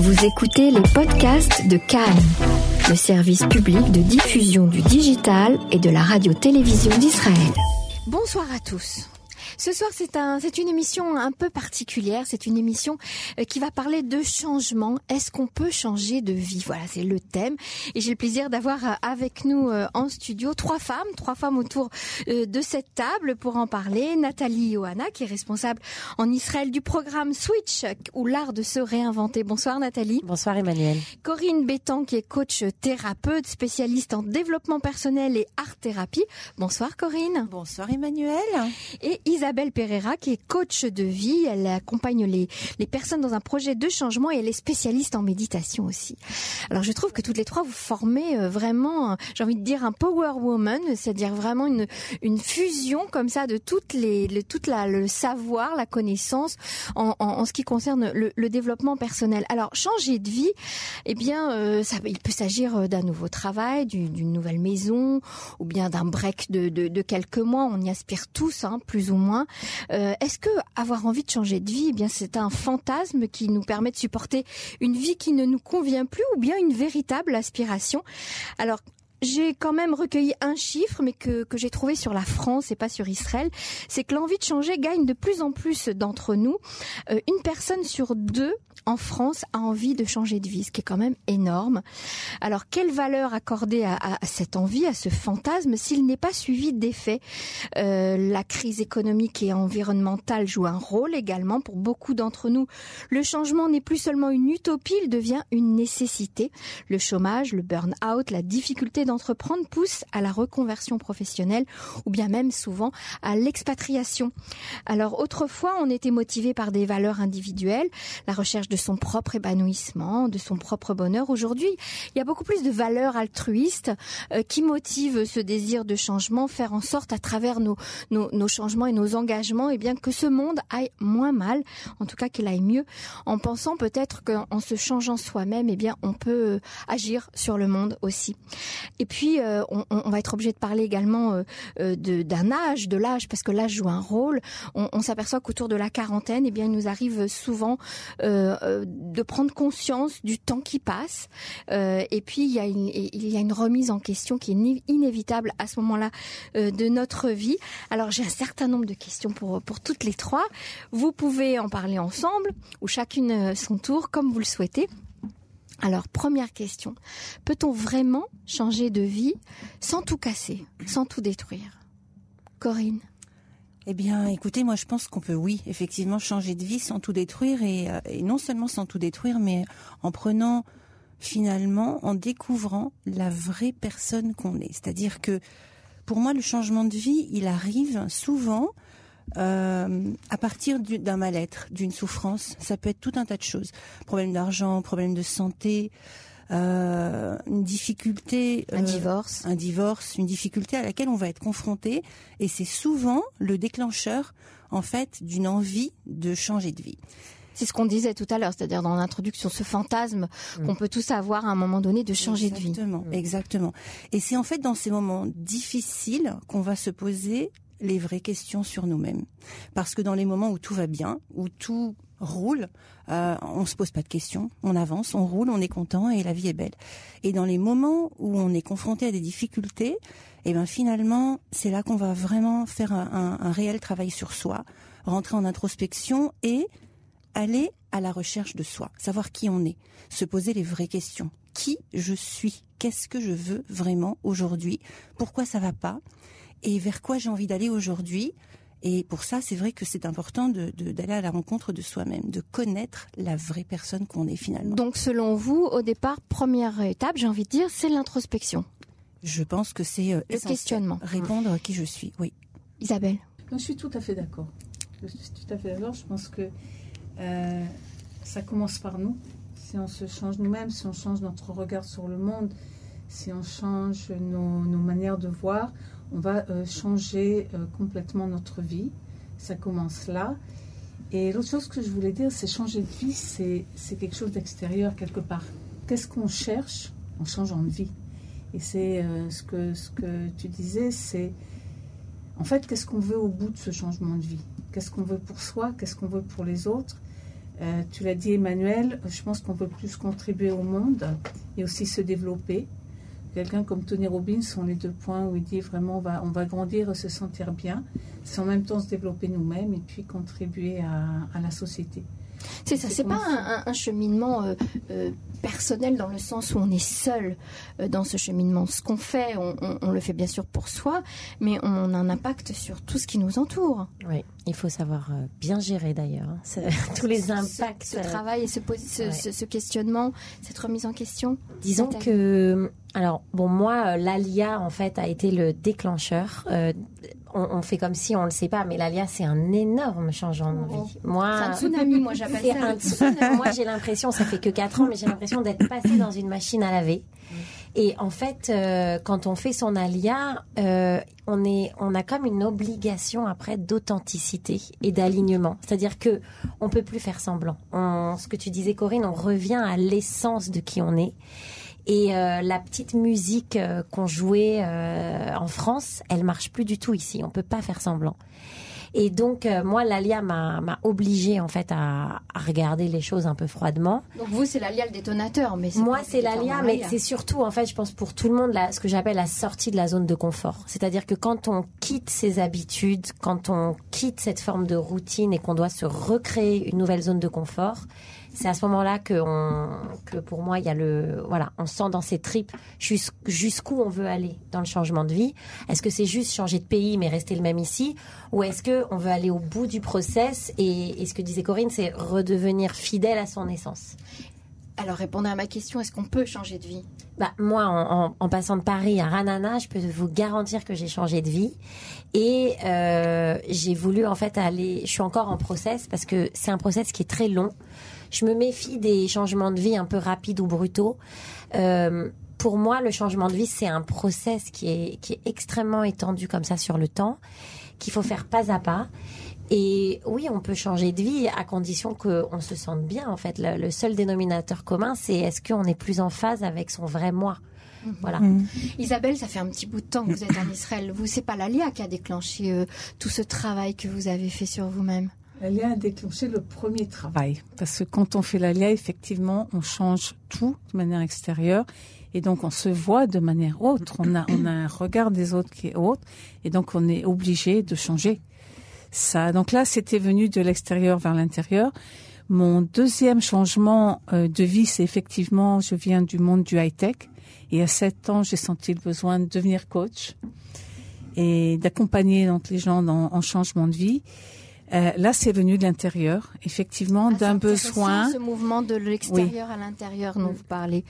Vous écoutez les podcasts de Cannes, le service public de diffusion du digital et de la radio-télévision d'Israël. Bonsoir à tous. Ce soir, c'est un, c'est une émission un peu particulière. C'est une émission euh, qui va parler de changement. Est-ce qu'on peut changer de vie? Voilà, c'est le thème. Et j'ai le plaisir d'avoir euh, avec nous euh, en studio trois femmes, trois femmes autour de cette table pour en parler. Nathalie Johanna, qui est responsable en Israël du programme Switch ou l'art de se réinventer. Bonsoir Nathalie. Bonsoir Emmanuel. Corinne Bétan, qui est coach thérapeute, spécialiste en développement personnel et art thérapie. Bonsoir Corinne. Bonsoir Emmanuel. Et Isabelle Isabelle Pereira, qui est coach de vie. Elle accompagne les, les personnes dans un projet de changement et elle est spécialiste en méditation aussi. Alors, je trouve que toutes les trois, vous formez euh, vraiment, j'ai envie de dire, un power woman, c'est-à-dire vraiment une, une fusion comme ça de toutes les, le, le savoir, la connaissance en, en, ce qui concerne le, développement personnel. Alors, changer de vie, eh bien, euh, il peut s'agir d'un nouveau travail, d'une nouvelle maison, ou bien d'un break de, de, de, quelques mois. On y aspire tous, hein, plus ou moins. Euh, est-ce que avoir envie de changer de vie, eh c'est un fantasme qui nous permet de supporter une vie qui ne nous convient plus, ou bien une véritable aspiration? J'ai quand même recueilli un chiffre, mais que, que j'ai trouvé sur la France et pas sur Israël, c'est que l'envie de changer gagne de plus en plus d'entre nous. Euh, une personne sur deux en France a envie de changer de vie, ce qui est quand même énorme. Alors, quelle valeur accorder à, à cette envie, à ce fantasme, s'il n'est pas suivi d'effets? Euh, La crise économique et environnementale joue un rôle également pour beaucoup d'entre nous. Le changement n'est plus seulement une utopie, il devient une nécessité. Le chômage, le burn-out, la difficulté d'entreprendre pousse à la reconversion professionnelle ou bien même souvent à l'expatriation. Alors, autrefois, on était motivé par des valeurs individuelles, la recherche de son propre épanouissement, de son propre bonheur. Aujourd'hui, il y a beaucoup plus de valeurs altruistes euh, qui motivent ce désir de changement, faire en sorte à travers nos, nos, changements et nos engagements, et eh bien que ce monde aille moins mal, en tout cas qu'il aille mieux, en pensant peut-être qu'en se changeant soi-même, eh bien on peut agir sur le monde aussi. Et puis euh, on, va être obligé de parler également euh, euh d'un âge, de l'âge, parce que l'âge joue un rôle. On, s'aperçoit qu'autour de la quarantaine, eh bien il nous arrive souvent euh, de prendre conscience du temps qui passe. Et puis il y a une, il y a une remise en question qui est inévitable à ce moment-là de notre vie. Alors j'ai un certain nombre de questions pour pour toutes les trois. Vous pouvez en parler ensemble ou chacune son tour comme vous le souhaitez. Alors, première question, peut-on vraiment changer de vie sans tout casser, sans tout détruire? Corinne? Eh bien, écoutez, moi je pense qu'on peut, oui, effectivement, changer de vie sans tout détruire et, euh, et, non seulement sans tout détruire, mais en prenant finalement, en découvrant la vraie personne qu'on est. C'est-à-dire que pour moi, le changement de vie, il arrive souvent euh, à partir d'un mal-être, d'une souffrance. Ça peut être tout un tas de choses. Problème d'argent, problème de santé, euh, une difficulté, un euh, divorce, un divorce, une difficulté à laquelle on va être confronté, et c'est souvent le déclencheur en fait d'une envie de changer de vie. C'est ce qu'on disait tout à l'heure, c'est-à-dire dans l'introduction, ce fantasme mmh. qu'on peut tous avoir à un moment donné de changer exactement, de vie. Exactement. Et c'est en fait dans ces moments difficiles qu'on va se poser les vraies questions sur nous-mêmes. Parce que dans les moments où tout va bien, où tout roule, euh, on se pose pas de questions, on avance, on roule, on est content et la vie est belle. Et dans les moments où on est confronté à des difficultés, et eh ben finalement, c'est là qu'on va vraiment faire un, un, réel travail sur soi, rentrer en introspection et aller à la recherche de soi, savoir qui on est, se poser les vraies questions. Qui je suis? Qu'est-ce que je veux vraiment aujourd'hui? Pourquoi ça va pas? Et vers quoi j'ai envie d'aller aujourd'hui? Et pour ça, c'est vrai que c'est important d'aller de, de, à la rencontre de soi-même, de connaître la vraie personne qu'on est finalement. Donc, selon vous, au départ, première étape, j'ai envie de dire, c'est l'introspection. Je pense que c'est euh, le questionnement. Répondre à qui je suis, oui. Isabelle. Non, je suis tout à fait d'accord. Je suis tout à fait d'accord. Je pense que euh, ça commence par nous. Si on se change nous-mêmes, si on change notre regard sur le monde, si on change nos, nos manières de voir, on va euh, changer euh, complètement notre vie. Ça commence là. Et l'autre chose que je voulais dire, c'est changer de vie, c'est, quelque chose d'extérieur quelque part. Qu'est-ce qu'on cherche? En changeant de vie Et c'est euh, ce, que, ce que tu disais, c'est en fait, qu'est-ce qu'on veut au bout de ce changement de vie? Qu'est-ce qu'on veut pour soi? Qu'est-ce qu'on veut pour les autres? Tu l'as dit, Emmanuel, je pense qu'on peut plus contribuer au monde et aussi se développer. Quelqu'un comme Tony Robbins sont les deux points où il dit vraiment on va, on va grandir se sentir bien. C'est en même temps se développer nous-mêmes et puis contribuer à la société. C'est ça, c'est pas un, cheminement euh, euh, personnel dans le sens où on est seul euh, dans ce cheminement. Ce qu'on fait, on, le fait bien sûr pour soi, mais on a un impact sur tout ce qui nous entoure. Oui, il faut savoir bien gérer d'ailleurs hein. tous les impacts. Ce, travail et ce, ce, questionnement, cette remise en question. Disons que, alors bon, moi, l'ALIA en fait a été le déclencheur on, fait comme si on le sait pas, mais l'ALIA, c'est un énorme changement de vie. Moi, c'est un tsunami, moi j'appelle ça. moi, j'ai l'impression, ça fait que 4 ans, mais j'ai l'impression d'être passée dans une machine à laver. Et en fait, euh, quand on fait son alia, euh, on est, on a comme une obligation après d'authenticité et d'alignement. C'est-à-dire que on peut plus faire semblant. ce que tu disais, Corinne, on revient à l'essence de qui on est. Et euh, la petite musique euh, qu'on jouait euh, en France, elle marche plus du tout ici. On peut pas faire semblant. Et donc moi, l'ALIA m'a obligée en fait à, à, regarder les choses un peu froidement. Donc vous, c'est l'ALIA le détonateur, mais moi c'est l'ALIA, mais c'est surtout en fait, je pense pour tout le monde là, ce que j'appelle la sortie de la zone de confort. C'est-à-dire que quand on quitte ses habitudes, quand on quitte cette forme de routine et qu'on doit se recréer une nouvelle zone de confort, c'est à ce moment-là que, on, que pour moi, il y a le, voilà, on sent dans ses tripes jusqu'où on veut aller dans le changement de vie. Est-ce que c'est juste changer de pays mais rester le même ici, ou est-ce que on veut aller au bout du process et, et ce que disait Corinne, c'est redevenir fidèle à son essence? Alors répondez à ma question, est-ce qu'on peut changer de vie? Bah, moi, en, en, passant de Paris à Ranana, je peux vous garantir que j'ai changé de vie. Et euh, j'ai voulu en fait aller. Je suis encore en process parce que c'est un process qui est très long. Je me méfie des changements de vie un peu rapides ou brutaux. Euh, pour moi, le changement de vie, c'est un process qui est, qui est extrêmement étendu comme ça sur le temps, qu'il faut faire pas à pas. Et oui, on peut changer de vie à condition qu'on se sente bien. En fait, le, seul dénominateur commun, c'est est-ce qu'on est plus en phase avec son vrai moi? Mhm. Voilà. Mhm. Isabelle, ça fait un petit bout de temps que vous êtes en Israël. Vous, c'est pas l'ALIA qui a déclenché euh, tout ce travail que vous avez fait sur vous-même? L'ALIA a déclenché le premier travail. Parce que quand on fait l'ALIA, effectivement, on change tout de manière extérieure. Et donc, on se voit de manière autre. On a, on a un regard des autres qui est autre. Et donc, on est obligé de changer ça. Donc là, c'était venu de l'extérieur vers l'intérieur. Mon deuxième changement euh, de vie, c'est effectivement, je viens du monde du high-tech. Et à sept ans, j'ai senti le besoin de devenir coach et d'accompagner donc les gens dans, en changement de vie. Euh, là, c'est venu de l'intérieur, effectivement, ah, d'un besoin. Ce mouvement de l'extérieur à l'intérieur dont vous parlez.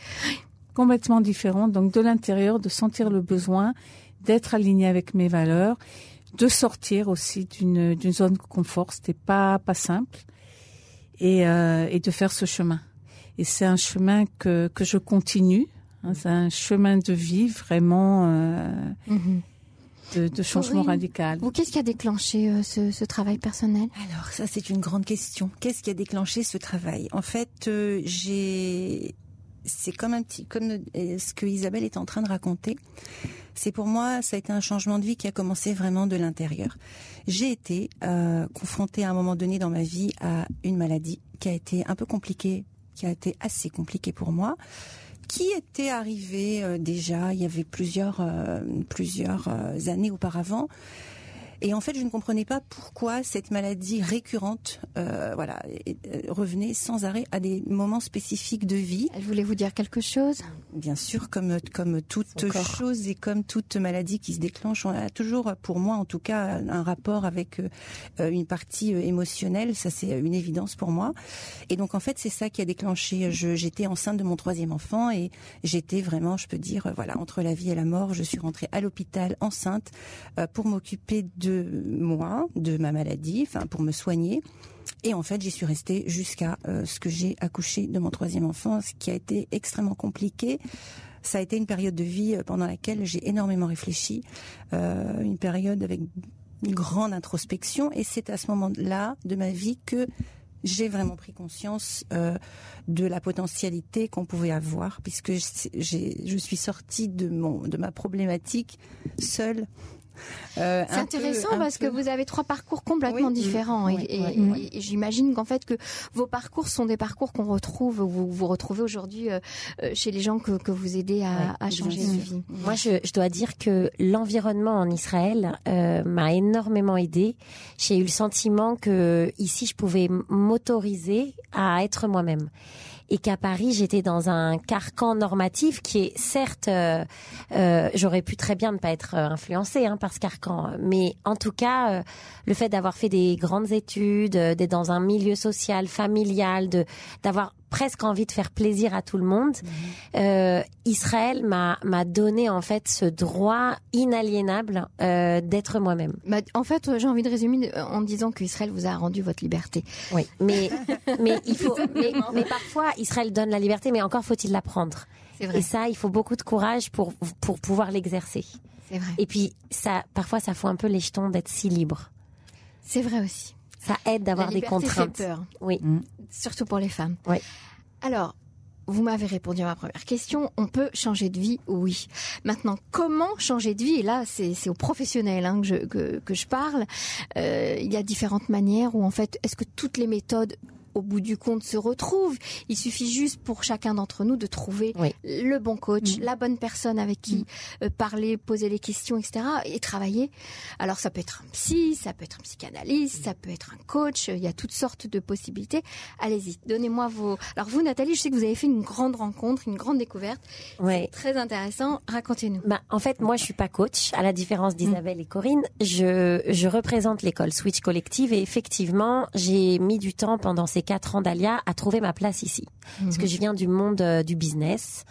Complètement différent. Donc, de l'intérieur, de sentir le besoin, d'être aligné avec mes valeurs, de sortir aussi d'une d'une zone de confort. C'était pas pas simple et euh, et de faire ce chemin. Et c'est un chemin que que je continue. Hein, c'est un chemin de vie vraiment. Euh, mm-hmm de, changement radical. Vous, qu'est-ce qui a déclenché euh, ce, travail personnel? Alors, ça, c'est une grande question. Qu'est-ce qui a déclenché ce travail? En fait, euh, j'ai, c'est comme un petit, comme euh, ce que Isabelle est en train de raconter. C'est pour moi, ça a été un changement de vie qui a commencé vraiment de l'intérieur. J'ai été confrontée à un moment donné dans ma vie à une maladie qui a été un peu compliquée, qui a été assez compliquée pour moi qui était arrivé euh, déjà, il y avait plusieurs, euh, plusieurs euh, années auparavant, et en fait, je ne comprenais pas pourquoi cette maladie récurrente, euh, voilà, euh, revenait sans arrêt à des moments spécifiques de vie. Elle voulait vous dire quelque chose? Bien sûr, comme comme toute chose et comme toute maladie qui se déclenche, on a toujours, pour moi en tout cas, un rapport avec euh, une partie émotionnelle. Ça, c'est une évidence pour moi. Et donc, en fait, c'est ça qui a déclenché. J'étais enceinte de mon troisième enfant et j'étais vraiment, je peux dire, voilà, entre la vie et la mort. Je suis rentrée à l'hôpital enceinte pour m'occuper de de moi, de ma maladie, enfin pour me soigner. Et en fait, j'y suis restée jusqu'à euh, ce que j'ai accouché de mon troisième enfant, ce qui a été extrêmement compliqué. Ça a été une période de vie euh, pendant laquelle j'ai énormément réfléchi, euh, une période avec une grande introspection. Et c'est à ce moment-là de ma vie que j'ai vraiment pris conscience de la potentialité qu'on pouvait avoir, puisque je suis sortie de mon de ma problématique seule Euh, C'est intéressant peu- parce que vous avez trois parcours complètement Oui. différents Oui, et, et- oui, et j'imagine qu'en fait que vos parcours sont des parcours qu'on retrouve, vous vous retrouvez aujourd'hui euh, euh, chez les gens que, que vous aidez à, Ouais, à bien changer de vie. Moi, je, je dois dire que l'environnement en Israël euh, m'a énormément aidé. J'ai eu le sentiment que ici, je pouvais m'autoriser à être moi-même. Et qu'à Paris, j'étais dans un carcan normatif qui est certes, euh, euh, j'aurais pu très bien ne pas être euh, influencée hein, par ce carcan, mais en tout cas, euh, le fait d'avoir fait des grandes études, d'être dans un milieu social, familial, de d'avoir presque envie de faire plaisir à tout le monde, euh, Israël m'a m'a donné en fait ce droit inaliénable euh, d'être moi-même. Bah, en fait, euh, j'ai envie de résumer en disant qu'Israël vous a rendu votre liberté. Oui, mais mais il faut mais, mais parfois Israël donne la liberté, mais encore faut-il la prendre. C'est vrai. Et ça, il faut beaucoup de courage pour pour pouvoir l'exercer. C'est vrai. Et puis ça, parfois, ça fout un peu les jetons d'être si libre. C'est vrai aussi. Ça aide d'avoir des contraintes. fait peur, Oui. surtout pour les femmes. Oui. Alors, vous m'avez répondu à ma première question. On peut changer de vie, oui. Maintenant, comment changer de vie? Et là, c'est c'est aux professionnels hein, que, je, que, que je parle. Euh, il y a différentes manières où, en fait, est-ce que toutes les méthodes au bout du compte se retrouvent. Il suffit juste pour chacun d'entre nous de trouver Oui. le bon coach, Mm. la bonne personne avec qui euh, parler, poser les questions, etc. et travailler. Alors ça peut être un psy, ça peut être un psychanalyste, ça peut être un coach. Il y a toutes sortes de possibilités. Allez-y, donnez-moi vos. Alors vous, Nathalie, je sais que vous avez fait une grande rencontre, une grande découverte. Ouais. Très intéressant. Racontez-nous. Bah, en fait, moi, je suis pas coach. À la différence d'Isabelle et Corinne, je, je représente l'école Switch Collective et effectivement, j'ai mis du temps pendant ces quatre ans d'Alia à trouver ma place ici. Parce que je viens du monde euh, du business.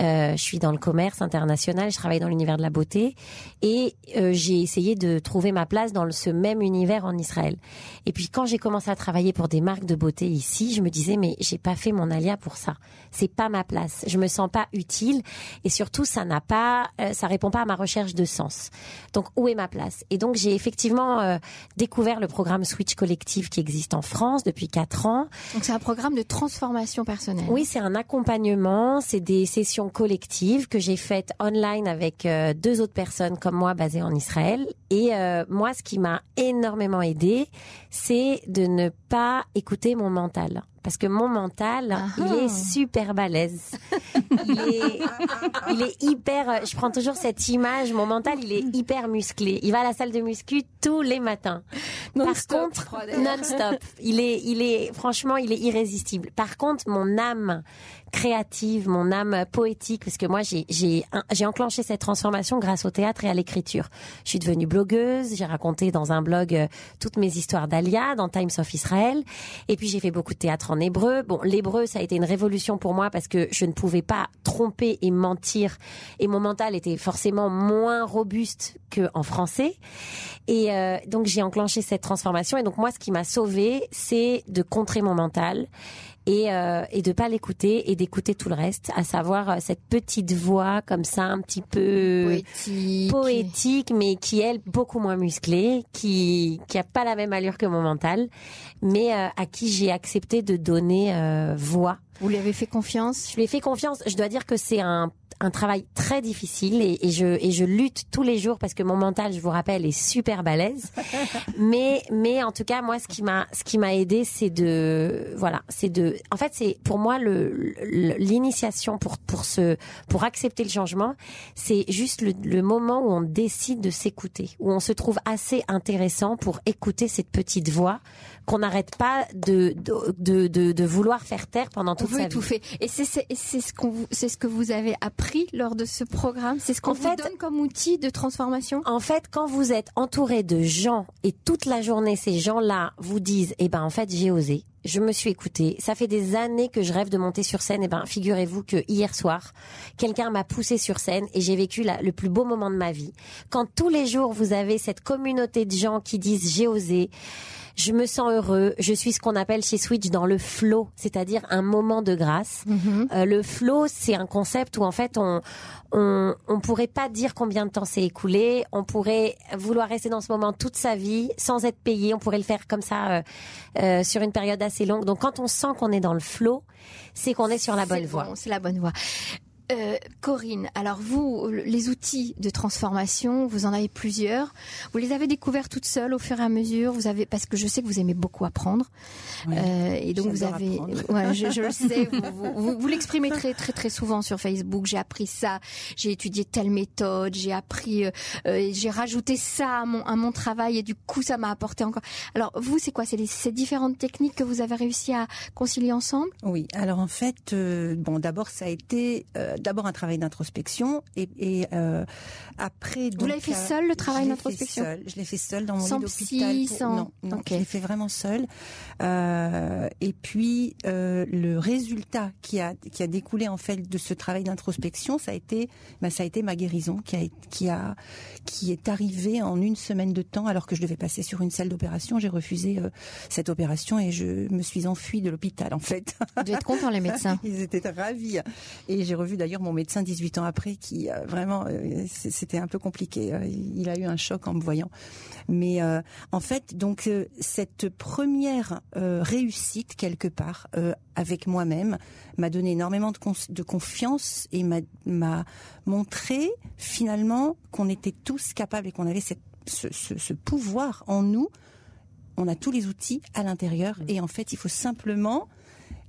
Euh, je suis dans le commerce international, je travaille dans l'univers de la beauté et euh, j'ai essayé de trouver ma place dans le- ce même univers en Israël. Et puis quand j'ai commencé à travailler pour des marques de beauté ici, je me disais mais j'ai pas fait mon alia pour ça. C'est pas ma place. Je me sens pas utile et surtout ça n'a pas, euh, ça répond pas à ma recherche de sens. Donc où est ma place? Et donc j'ai effectivement euh, découvert le programme Switch Collective qui existe en France depuis quatre ans. Donc c'est un programme de transformation personnelle. Oui, c'est un accompagnement, c'est des sessions collectives que j'ai faites online avec euh, deux autres personnes comme moi basées en Israël. Et euh, moi, ce qui m'a énormément aidé, c'est de ne pas écouter mon mental. Parce que mon mental, Ah il est super balèze. Il est, il est hyper. Je prends toujours cette image. Mon mental, il est hyper musclé. Il va à la salle de muscu tous les matins. Par Non-stop, contre, non-stop. Il est, il est, franchement, il est irrésistible. Par contre, mon âme créative, mon âme poétique, parce que moi, j'ai, j'ai enclenché cette transformation grâce au théâtre et à l'écriture. Je suis devenue blogueuse. J'ai raconté dans un blog euh, toutes mes histoires d'Alia dans Times of Israel. Et puis, j'ai fait beaucoup de théâtre en hébreu. Bon, l'hébreu, ça a été une révolution pour moi parce que je ne pouvais pas tromper et mentir. Et mon mental était forcément moins robuste qu'en français. Et euh, donc j'ai enclenché cette transformation. Et donc moi, ce qui m'a sauvée, c'est de contrer mon mental et euh, et de pas l'écouter et d'écouter tout le reste, à savoir euh, cette petite voix comme ça, un petit peu Poétique. poétique, mais qui elle beaucoup moins musclée, qui qui a pas la même allure que mon mental, mais euh, à qui j'ai accepté de donner euh, voix. Vous lui avez fait confiance? Je lui ai fait confiance. Je dois dire que c'est un un travail très difficile et, et je et je lutte tous les jours parce que mon mental, je vous rappelle, est super balèze. mais mais en tout cas, moi, ce qui m'a ce qui m'a aidé, c'est de voilà, c'est de. En fait, c'est pour moi le l'initiation pour pour ce pour accepter le changement, c'est juste le, le moment où on décide de s'écouter, où on se trouve assez intéressant pour écouter cette petite voix qu'on n'arrête pas de de, de de de vouloir faire taire pendant On toute veut sa vie. étouffer. Et c'est c'est- c'est ce qu'on c'est ce que vous avez appris lors de ce programme. C'est ce qu'on vous fait- donne comme outil de transformation? En fait, quand vous êtes entouré de gens et toute la journée ces gens-là vous disent, eh ben en fait j'ai osé, je me suis écoutée, ça fait des années que je rêve de monter sur scène, eh ben figurez-vous que hier soir, quelqu'un m'a poussé sur scène et j'ai vécu la- le plus beau moment de ma vie. Quand tous les jours vous avez cette communauté de gens qui disent j'ai osé, je me sens heureux, je suis ce qu'on appelle chez Switch dans le flow, c'est-à-dire un moment de grâce. Euh, le flow, c'est un concept où en fait on on on pourrait pas dire combien de temps s'est écoulé, on pourrait vouloir rester dans ce moment toute sa vie sans être payé, on pourrait le faire comme ça euh, euh, sur une période assez longue. Donc quand on sent qu'on est dans le flow, c'est qu'on est sur la bonne voie. C'est la bonne voie. Euh, Corinne, alors vous, les outils de transformation, vous en avez plusieurs. Vous les avez découverts toutes seules au fur et à mesure. Vous avez, parce que je sais que vous aimez beaucoup apprendre, euh, et donc vous avez, ouais, je, je, le sais, vous, vous, vous l'exprimez très très très souvent sur Facebook. J'ai appris ça, j'ai étudié telle méthode, j'ai appris, euh, euh j'ai rajouté ça à mon, à mon travail, et du coup ça m'a apporté encore. Alors vous, c'est quoi? C'est ces différentes techniques que vous avez réussi à concilier ensemble? Oui. Alors en fait, euh, bon, d'abord ça a été d'abord un travail d'introspection et, et euh, après. Vous l'avez fait seul le travail d'introspection? Je l'ai fait seul dans mon sans lit d'hôpital. Sans... Non, non je l'ai fait vraiment seul. Euh, et puis euh, le résultat qui a qui a découlé en fait de ce travail d'introspection, ça a été bah, ça a été ma guérison qui a qui a qui est arrivée en une semaine de temps alors que je devais passer sur une salle d'opération. J'ai refusé euh, cette opération et je me suis enfuie de l'hôpital en fait. Vous être content les médecins. Ils étaient ravis et j'ai revu d'ailleurs mon médecin 18 ans après qui euh, vraiment euh, c'était un peu compliqué. Euh, il a eu un choc en me voyant. Mais en fait, donc cette première réussite quelque part avec moi-même m'a donné énormément de, confiance et m'a montré finalement qu'on était tous capables et qu'on avait cette, ce, pouvoir en nous. On a tous les outils à l'intérieur et en fait, il faut simplement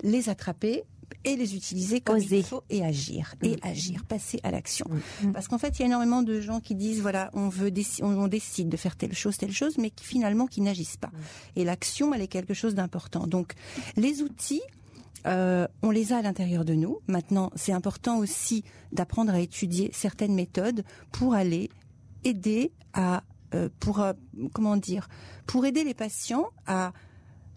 les attraper, et les utiliser comme il faut et agir et mm. agir, passer à l'action. Mm. Parce qu'en fait, il y a énormément de gens qui disent voilà, on veut on, décide de faire telle chose, telle chose, mais qui finalement qui n'agissent pas. Mm. Et l'action, elle est quelque chose d'important. Donc, les outils. Euh, on les a à l'intérieur de nous. Maintenant, c'est important aussi d'apprendre à étudier certaines méthodes pour aller aider à, euh, pour euh, comment dire, pour aider les patients à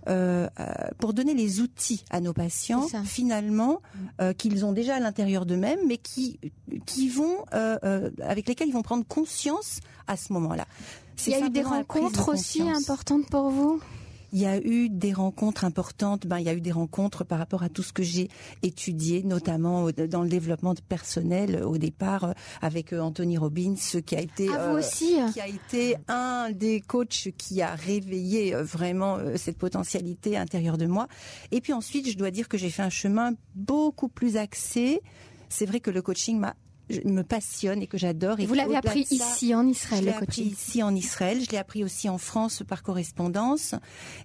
euh, euh, pour donner les outils à nos patients, finalement, mm. euh, qu'ils ont déjà à l'intérieur d'eux-mêmes, mais qui, qui vont, euh, avec lesquels ils vont prendre conscience à ce moment-là. Il y a eu des rencontres aussi importantes pour vous? Il y a eu des rencontres importantes. Ben, il y a eu des rencontres par rapport à tout ce que j'ai étudié, notamment dans le développement personnel au départ euh, avec euh, Anthony Robbins, qui a été ah, vous aussi. qui a été un des coachs qui a réveillé euh, vraiment cette potentialité intérieure de moi. Et puis ensuite, je dois dire que j'ai fait un chemin beaucoup plus axé. C'est vrai que le coaching m'a me passionne et que j'adore. Et vous l'avez appris ici en Israël, je l'ai appris ici en Israël. Je l'ai appris aussi en France par correspondance.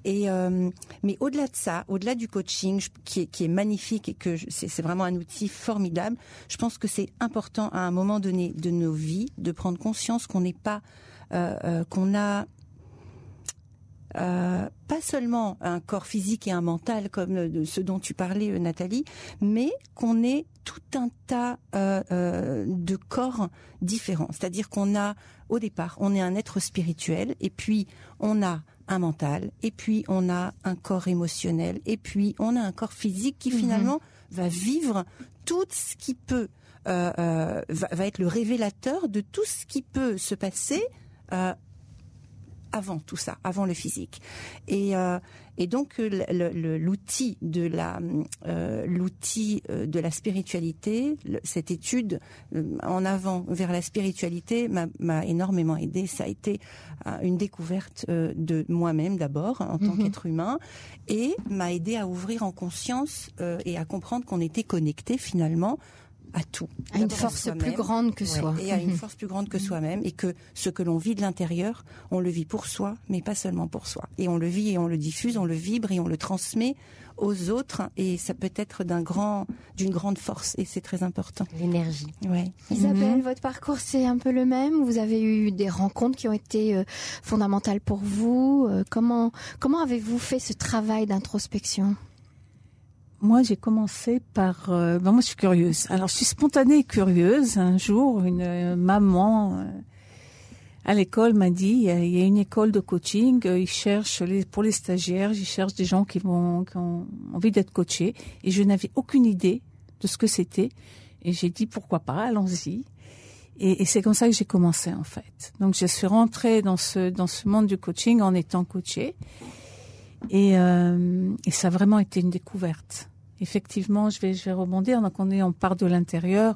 Et euh, mais au-delà de ça, au-delà du coaching qui est, qui est magnifique et que c'est vraiment un outil formidable, je pense que c'est important à un moment donné de nos vies de prendre conscience qu'on n'est pas euh, euh, qu'on a euh, pas seulement un corps physique et un mental comme de ce dont tu parlais euh, Nathalie, mais qu'on ait tout un tas euh, de corps différents. C'est-à-dire qu'on a au départ, on est un être spirituel et puis on a un mental et puis on a un corps émotionnel et puis on a un corps physique qui mhm. finalement va vivre tout ce qui peut va, va, être le révélateur de tout ce qui peut se passer avant tout ça, avant le physique. Et, euh, et donc l'outil de la euh, l'outil euh, de la spiritualité, cette étude en avant vers la spiritualité m'a énormément aidé. Ça a été une découverte de moi-même d'abord en tant mhm. qu'être humain et m'a aidé à ouvrir en conscience et à comprendre qu'on était connecté finalement à tout. À une force plus grande que soi. et à une force plus grande que soi-même. Et que ce que l'on vit de l'intérieur, on le vit pour soi, mais pas seulement pour soi. Et on le vit et on le diffuse, on le vibre et on le transmet aux autres. Et ça peut être d'un grand, d'une grande force. Et c'est très important. L'énergie. Ouais. Isabelle, mhm. votre parcours, c'est un peu le même. Vous avez eu des rencontres qui ont été euh, fondamentales pour vous. Euh, comment, comment avez-vous fait ce travail d'introspection? Moi, j'ai commencé par. Euh, ben moi, je suis curieuse. Alors, je suis spontanée et curieuse. Un jour, une euh, maman euh, à l'école m'a dit il y, a, une école de coaching. ils cherchent les, pour les stagiaires, ils cherchent des gens qui vont qui ont envie d'être coachés. Et je n'avais aucune idée de ce que c'était. Et j'ai dit pourquoi pas, allons-y. Et, et c'est comme ça que j'ai commencé en fait. Donc, je suis rentrée dans ce dans ce monde du coaching en étant coachée. Et, euh, et, ça a vraiment été une découverte. Effectivement, je vais, je vais rebondir. Donc, on est, on part de l'intérieur.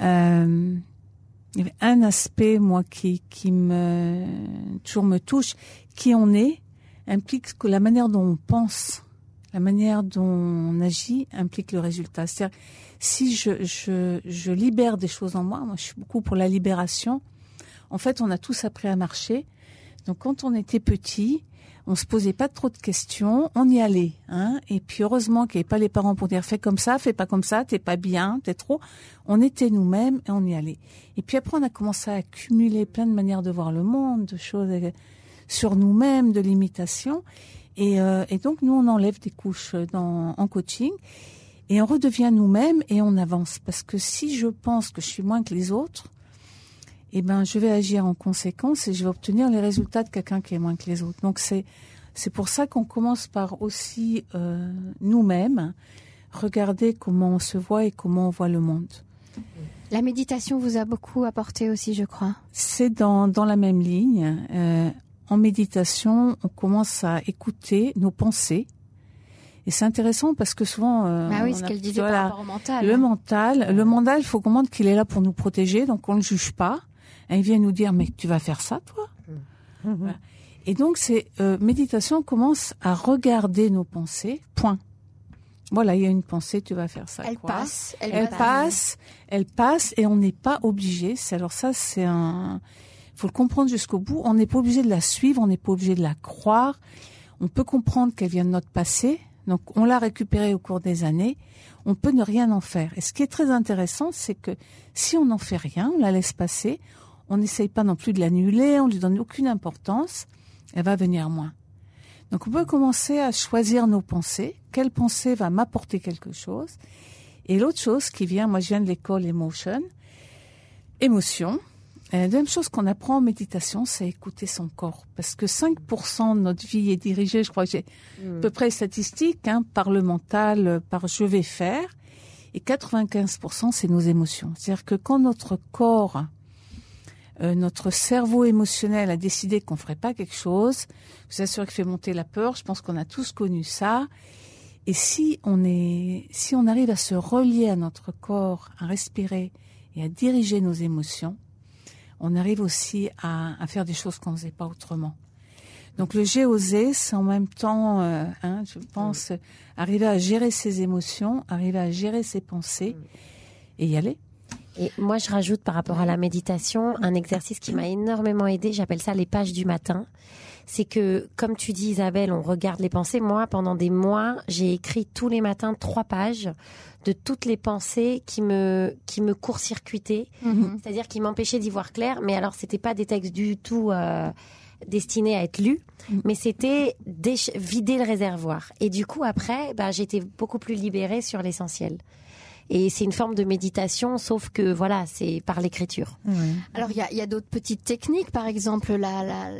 Euh, un aspect, moi, qui, qui me, toujours me touche. Qui on est implique que la manière dont on pense La manière dont on agit implique le résultat. C'est-à-dire, si je, je, je libère des choses en moi, moi je suis beaucoup pour la libération. En fait, on a tous appris à marcher. Donc quand on était petit, on se posait pas trop de questions, on y allait. Hein et puis heureusement qu'il n'y avait pas les parents pour dire fais comme ça, fais pas comme ça, t'es pas bien, t'es trop. On était nous-mêmes et on y allait. Et puis après on a commencé à accumuler plein de manières de voir le monde, de choses euh, sur nous-mêmes, de l'imitation. Et, euh, et, donc nous on enlève des couches dans, en coaching et on redevient nous-mêmes et on avance. Parce que si je pense que je suis moins que les autres, eh ben, je vais agir en conséquence et je vais obtenir les résultats de quelqu'un qui est moins que les autres. Donc c'est c'est pour ça qu'on commence par aussi euh, nous-mêmes regarder comment on se voit et comment on voit le monde. La méditation vous a beaucoup apporté aussi, je crois. C'est dans dans la même ligne. Euh, en méditation, on commence à écouter nos pensées. Et c'est intéressant parce que souvent, euh, ah oui, ce qu'elle disait par rapport au mental. Le mental, le mental, il faut comprendre qu'il est là pour nous protéger, donc on ne juge pas. Et il vient nous dire, mais tu vas faire ça, toi mmh. Et donc, c'est euh, méditation commence à regarder nos pensées, point. Voilà, il y a une pensée, tu vas faire ça. Elle passe, elle, elle passe, elle passe, et on n'est pas obligé. C'est alors ça, c'est un, faut le comprendre jusqu'au bout. On n'est pas obligé de la suivre, on n'est pas obligé de la croire. On peut comprendre qu'elle vient de notre passé, donc on l'a récupérée au cours des années. On peut ne rien en faire. Et ce qui est très intéressant, c'est que si on n'en fait rien, on la laisse passer, on n'essaye pas non plus de l'annuler, on lui donne aucune importance, elle va venir moins. Donc on peut commencer à choisir nos pensées, quelle pensée va m'apporter quelque chose? Et l'autre chose qui vient, moi je viens de l'école Emotion, émotion. la deuxième chose qu'on apprend en méditation, c'est écouter son corps. Parce que 5% de notre vie est dirigée, je crois que j'ai à peu près statistique, hein, par le mental, par je vais faire. Et 95%, c'est nos émotions. C'est-à-dire que quand notre corps euh, notre cerveau émotionnel a décidé qu'on ferait pas quelque chose, vous assure qu'il fait monter la peur. Je pense qu'on a tous connu ça. Et si on est, si on arrive à se relier à notre corps, à respirer et à diriger nos émotions, on arrive aussi à, à faire des choses qu'on ne faisait pas autrement. Donc le j'ai osé, c'est en même temps, euh, hein, je pense, arriver à gérer ses émotions, arriver à gérer ses pensées et y aller. Et moi, je rajoute par rapport à la méditation un exercice qui m'a énormément aidé. J'appelle ça les pages du matin. C'est que, comme tu dis, Isabelle, on regarde les pensées. Moi, pendant des mois, j'ai écrit tous les matins trois pages de toutes les pensées qui me qui me court-circuitaient, mhm. c'est-à-dire qui m'empêchaient d'y voir clair. Mais alors, c'était pas des textes du tout. Euh, destinés à être lus, mhm. mais c'était vider le réservoir. Et du coup, après, bah, j'étais beaucoup plus libérée sur l'essentiel et c'est une forme de méditation, sauf que voilà, c'est par l'écriture. Alors il y a, y a d'autres petites techniques, par exemple la, la,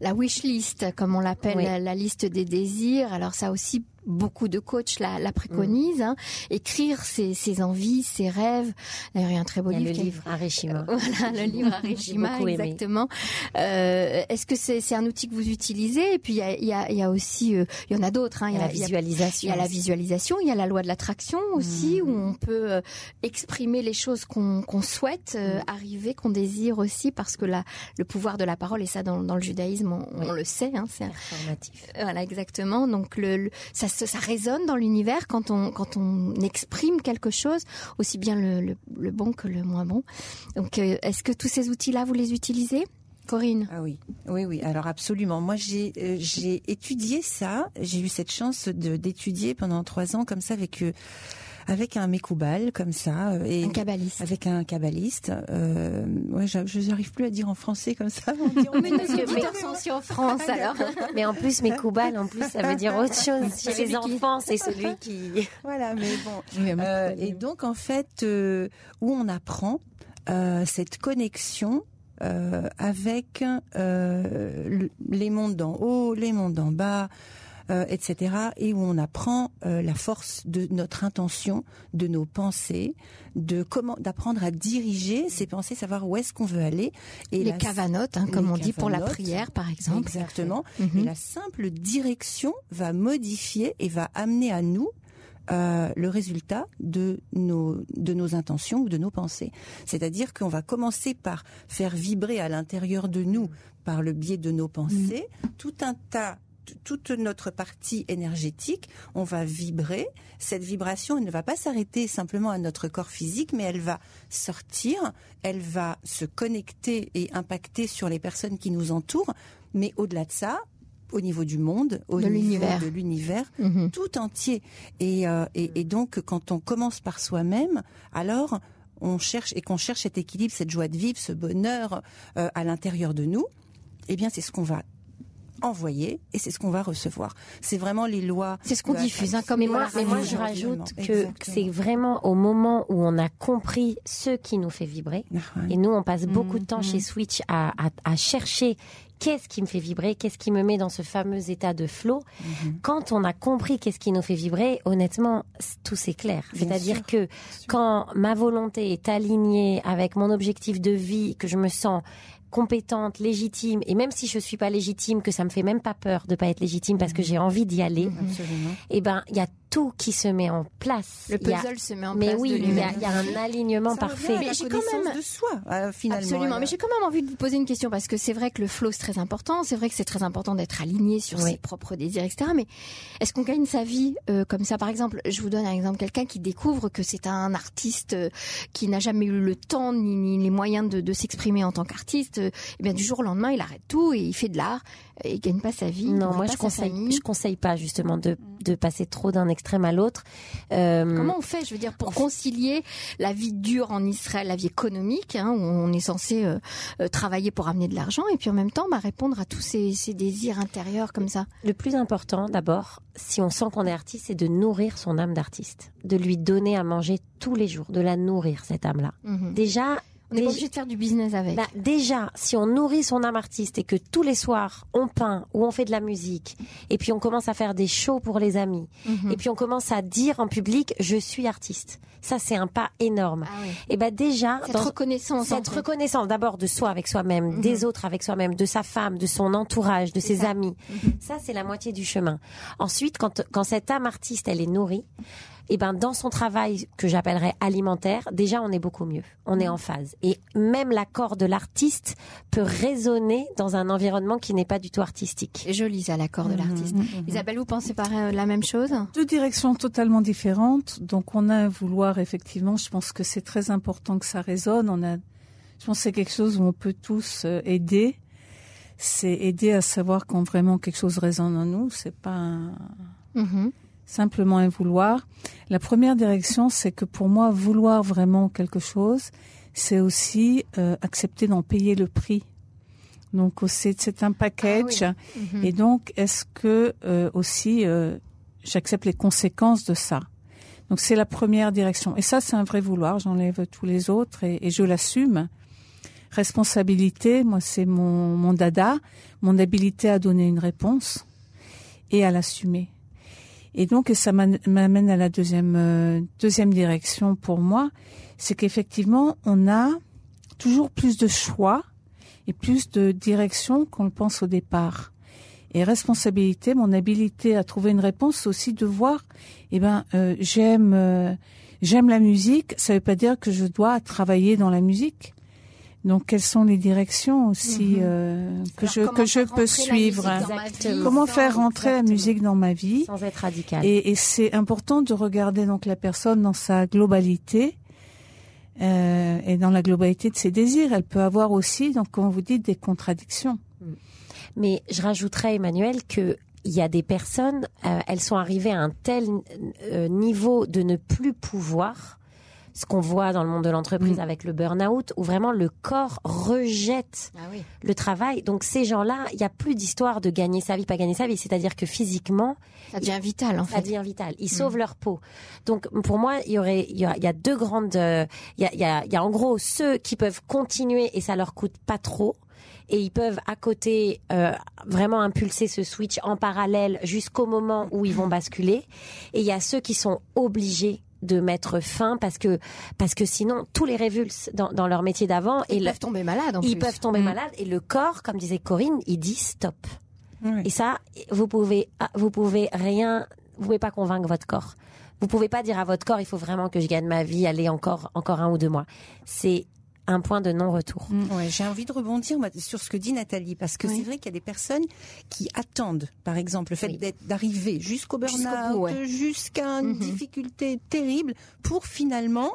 la wish list, comme on l'appelle, la, liste des désirs. Alors ça aussi beaucoup de coachs la, la préconisent. Mm. Hein. Écrire ses, ses, envies, ses rêves. D'ailleurs, il y a un très beau livre. Le livre Arishima. voilà, le livre Arishima, exactement. Euh, Est-ce que c'est un outil que vous utilisez? Et puis il y a, il y a, il y a aussi, euh, il y en a d'autres. Hein. Il y a la visualisation. Il y a la visualisation. Il y a la loi de l'attraction aussi, mm. où on peut euh, exprimer les choses qu'on qu'on souhaite euh, mm. arriver, qu'on désire aussi, parce que la, le pouvoir de la parole et ça dans, dans le judaïsme, on, on le sait. Hein, c'est informatif. Voilà, exactement. Donc le, le ça ça, résonne dans l'univers quand on quand on exprime quelque chose, aussi bien le, bon que le moins bon. Donc, euh, est-ce que tous ces outils-là vous les utilisez Corinne? Ah oui, oui, oui. Alors absolument. Moi, j'ai euh, j'ai étudié ça. J'ai eu cette chance d'étudier pendant trois ans comme ça avec euh, avec un mécoubal comme ça euh, et un kabbaliste. avec un kabbaliste. Euh, ouais, je n'arrive plus à dire en français comme ça. On dit, on met en France alors. Mais en plus mécoubal, en plus ça veut dire autre chose. Chez les enfants, c'est celui qui. Voilà, mais bon. Euh, et donc en fait, euh, où on apprend euh, cette connexion euh, avec euh, les mondes d'en haut, les mondes d'en bas, euh, etc. Et où on apprend euh, la force de notre intention, de nos pensées, de comment d'apprendre à diriger ces pensées, savoir où est-ce qu'on veut aller. Et les cavanotes, hein, comme on dit pour la prière, par exemple. Exactement. Mhm. Et la simple direction va modifier et va amener à nous euh, le résultat de nos de nos intentions ou de nos pensées. C'est-à-dire qu'on va commencer par faire vibrer à l'intérieur de nous, par le biais de nos pensées, tout un tas toute notre partie énergétique, on va vibrer. Cette vibration elle ne va pas s'arrêter simplement à notre corps physique, mais elle va sortir, elle va se connecter et impacter sur les personnes qui nous entourent. Mais au-delà de ça, au niveau du monde, au De niveau de l'univers, Mhm. tout entier. Et, euh, et, et donc, quand on commence par soi-même, alors on cherche et qu'on cherche cet équilibre, cette joie de vivre, ce bonheur euh, à l'intérieur de nous, eh bien, c'est ce qu'on va envoyer et c'est ce qu'on va recevoir. C'est vraiment les lois. C'est ce qu'on diffuse, hein, comme Mais moi, mais moi, je Exactement. rajoute que c'est vraiment au moment où on a compris ce qui nous fait vibrer. Ah ouais. Et nous, on passe beaucoup de temps chez Switch à, à, à chercher qu'est-ce qui me fait vibrer, qu'est-ce qui me met dans ce fameux état de flow. Mhm. Quand on a compris qu'est-ce qui nous fait vibrer, honnêtement, tout c'est clair. Bien C'est-à-dire que quand ma volonté est alignée avec mon objectif de vie, que je me sens compétente, légitime, et même si je suis pas légitime, que ça me fait même pas peur de pas être légitime parce que j'ai envie d'y aller, Absolument. eh ben, il y a tout qui se met en place. Le a- puzzle se met en mais place oui, de il y, a, il y a un alignement Ça parfait. Mais j'ai quand même- de soi, euh, finalement. Absolument, mais j'ai quand même envie de vous poser une question parce que c'est vrai que le flow c'est très important, c'est vrai que c'est très important d'être aligné sur Oui. ses propres désirs, etc. Mais est-ce qu'on gagne sa vie euh, comme ça? Par exemple, je vous donne un exemple, quelqu'un qui découvre que c'est un artiste euh, qui n'a jamais eu le temps ni, ni les moyens de, de s'exprimer en tant qu'artiste, euh, eh bien du jour au lendemain il arrête tout et il fait de l'art et il gagne pas sa vie. Non, moi je conseille, famille. je conseille pas justement de, de passer trop d'un extrême à l'autre. Euh, Comment on fait, je veux dire, pour concilier la vie dure en Israël, la vie économique, hein, où on est censé euh, travailler pour amener de l'argent, et puis en même temps bah, répondre à tous ces, ces désirs intérieurs comme ça? Le plus important, d'abord, si on sent qu'on est artiste, c'est de nourrir son âme d'artiste, de lui donner à manger tous les jours, de la nourrir cette âme-là. Mhm. Déjà, On déjà- obligé de faire du business avec. Bah, déjà, si on nourrit son âme artiste et que tous les soirs on peint ou on fait de la musique, et puis on commence à faire des shows pour les amis, Mhm. et puis on commence à dire en public je suis artiste. Ça c'est un pas énorme. Ah oui. Et ben déjà Cette dans reconnaissance. en cette fait. reconnaissance d'abord de soi avec soi-même, Mhm. des autres avec soi-même, de sa femme, de son entourage, de ses ça. amis. Mhm. Ça c'est la moitié du chemin. Ensuite quand quand cette âme artiste elle est nourrie, et ben dans son travail que j'appellerais alimentaire, déjà on est beaucoup mieux. On est en phase. Et même l'accord de l'artiste peut résonner dans un environnement qui n'est pas du tout artistique. Joli ça, l'accord de l'artiste. Mhm. Isabelle, vous pensez par euh, la même chose Deux directions totalement différentes. Donc on a un vouloir effectivement. Je pense que c'est très important que ça résonne. On a, je pense que c'est quelque chose où on peut tous euh, aider. C'est aider à savoir quand vraiment quelque chose résonne en nous. C'est pas un- Mhm. Simplement un vouloir. La première direction, c'est que pour moi, vouloir vraiment quelque chose, c'est aussi euh, accepter d'en payer le prix. Donc c'est un package. Mhm. Et donc, est-ce que euh, aussi euh, j'accepte les conséquences de ça? Donc c'est la première direction. Et ça, c'est un vrai vouloir. J'enlève tous les autres et, et je l'assume. Responsabilité, moi, c'est mon, mon dada, mon habilité à donner une réponse et à l'assumer. Et donc, ça m'am- m'amène à la deuxième euh, deuxième direction pour moi, c'est qu'effectivement, on a toujours plus de choix et plus de direction qu'on le pense au départ. Et responsabilité, mon habilité à trouver une réponse, aussi de voir, eh ben, euh, j'aime, euh, j'aime la musique. Ça veut pas dire que je dois travailler dans la musique. Donc, quelles sont les directions aussi Mhm. euh, que Alors, je que je peux suivre. Comment sans- faire rentrer la musique dans ma vie Sans être radical. et, et c'est important de regarder donc la personne dans sa globalité euh, et dans la globalité de ses désirs. Elle peut avoir aussi, donc comme vous dites, des contradictions. Mais je rajouterais, Emmanuel, que il y a des personnes, euh, elles sont arrivées à un tel euh, niveau de ne plus pouvoir, ce qu'on voit dans le monde de l'entreprise Mm. avec le burn-out, où vraiment le corps rejette Ah oui. le travail. Donc ces gens-là, il n'y a plus d'histoire de gagner sa vie, pas gagner sa vie. C'est-à-dire que physiquement, Ça devient vital en ça fait. devient vital. Mm. Ils sauvent leur peau. Donc pour moi, il y aurait, il y a, il y a deux grandes, euh, il y a, il y a, y a en gros ceux qui peuvent continuer et ça leur coûte pas trop. Et ils peuvent à côté euh, vraiment impulser ce switch en parallèle jusqu'au moment où ils vont basculer. Et il y a ceux qui sont obligés de mettre fin parce que parce que sinon tous les révulsent dans, dans leur métier d'avant et Ils le- peuvent tomber malades en ils plus. peuvent tomber Mm. malades et le corps, comme disait Corinne, il dit stop. Oui. Et ça, vous pouvez, ah, vous pouvez rien, vous pouvez pas convaincre votre corps. Vous pouvez pas dire à votre corps, il faut vraiment que je gagne ma vie, allez encore, encore un ou deux mois. C'est un point de non-retour. Ouais, j'ai envie de rebondir sur ce que dit Nathalie, parce que Oui. c'est vrai qu'il y a des personnes qui attendent, par exemple, le fait Oui. d'être- d'arriver jusqu'au burn-out, ouais. jusqu'à une Mhm. difficulté terrible, pour finalement